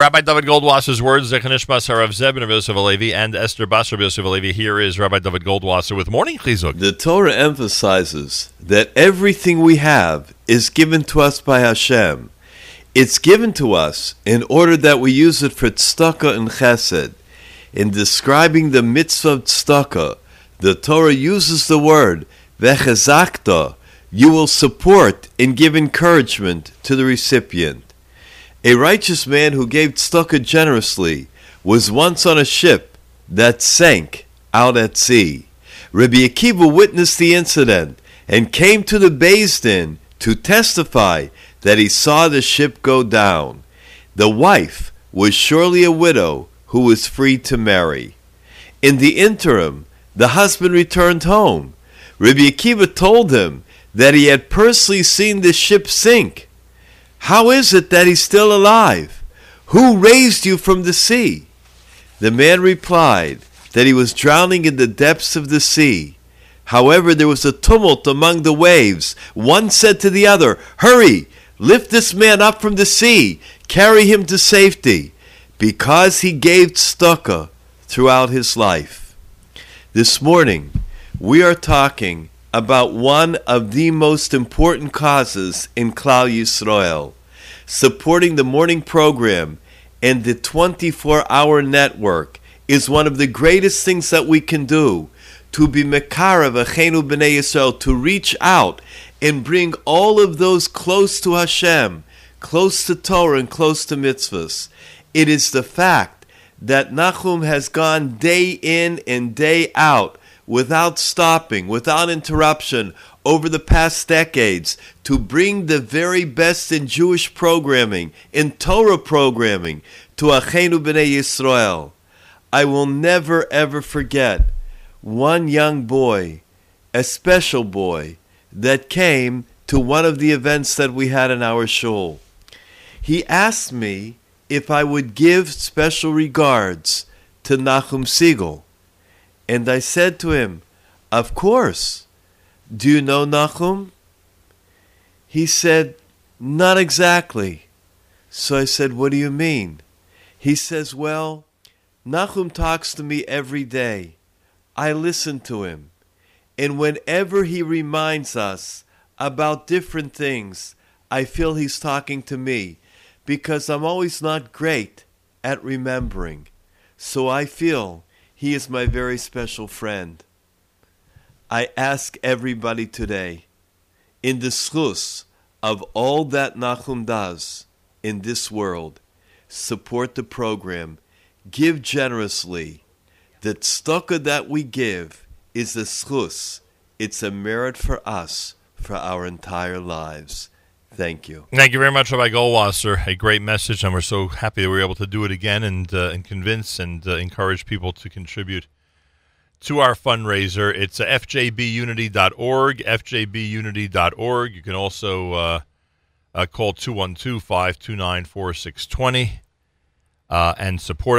Rabbi David Goldwasser's words, Zechanishmas Harav Zebin of Yosef Alevi and Esther Basar of Yosef Alevi. Here is Rabbi David Goldwasser with Morning Chizuk. The Torah emphasizes that everything we have is given to us by Hashem. It's given to us in order that we use it for tzedakah and chesed. In describing the mitzvah of tzedakah, the Torah uses the word vechezakta. You will support and give encouragement to the recipient. A righteous man who gave tzedakah generously was once on a ship that sank out at sea. Rabbi Akiva witnessed the incident and came to the Din to testify that he saw the ship go down. The wife was surely a widow who was free to marry. In the interim, the husband returned home. Rabbi Akiva told him that he had personally seen the ship sink how is it that he's still alive? Who raised you from the sea? The man replied that he was drowning in the depths of the sea. However, there was a tumult among the waves. One said to the other, Hurry, lift this man up from the sea, carry him to safety, because he gave tzedakah throughout his life. This morning, we are talking about one of the most important causes in Klal Yisrael, supporting the morning program and the 24 hour network is one of the greatest things that we can do to be Mekarav Achenu B'nai Yisrael, to reach out and bring all of those close to Hashem, close to Torah and close to mitzvahs. It is the fact that Nachum has gone day in and day out without stopping, without interruption, over the past decades to bring the very best in Jewish programming, in Torah programming, to Achenu B'nai Yisrael. I will never ever forget one young boy, a special boy, that came to one of the events that we had in our shul. He asked me if I would give special regards to Nachum Segal. And I said to him, Of course. Do you know Nachum? He said, Not exactly. So I said, What do you mean? He says, Well, Nachum talks to me every day. I listen to him. And whenever he reminds us about different things, I feel he's talking to me because I'm always not great at remembering. So I feel he is my very special friend. I ask everybody today, in the schus of all that Nachum does in this world, support the program, give generously. The tzedakah that we give is a schus. It's a merit for us for our entire lives. Thank you. Thank you very much, Rabbi Goldwasser. A great message, and we're so happy that we were able to do it again and uh, and convince and uh, encourage people to contribute to our fundraiser. It's uh, fjbunity.org, fjbunity.org. You can also uh, uh, call 212 529 4620 uh, and support us.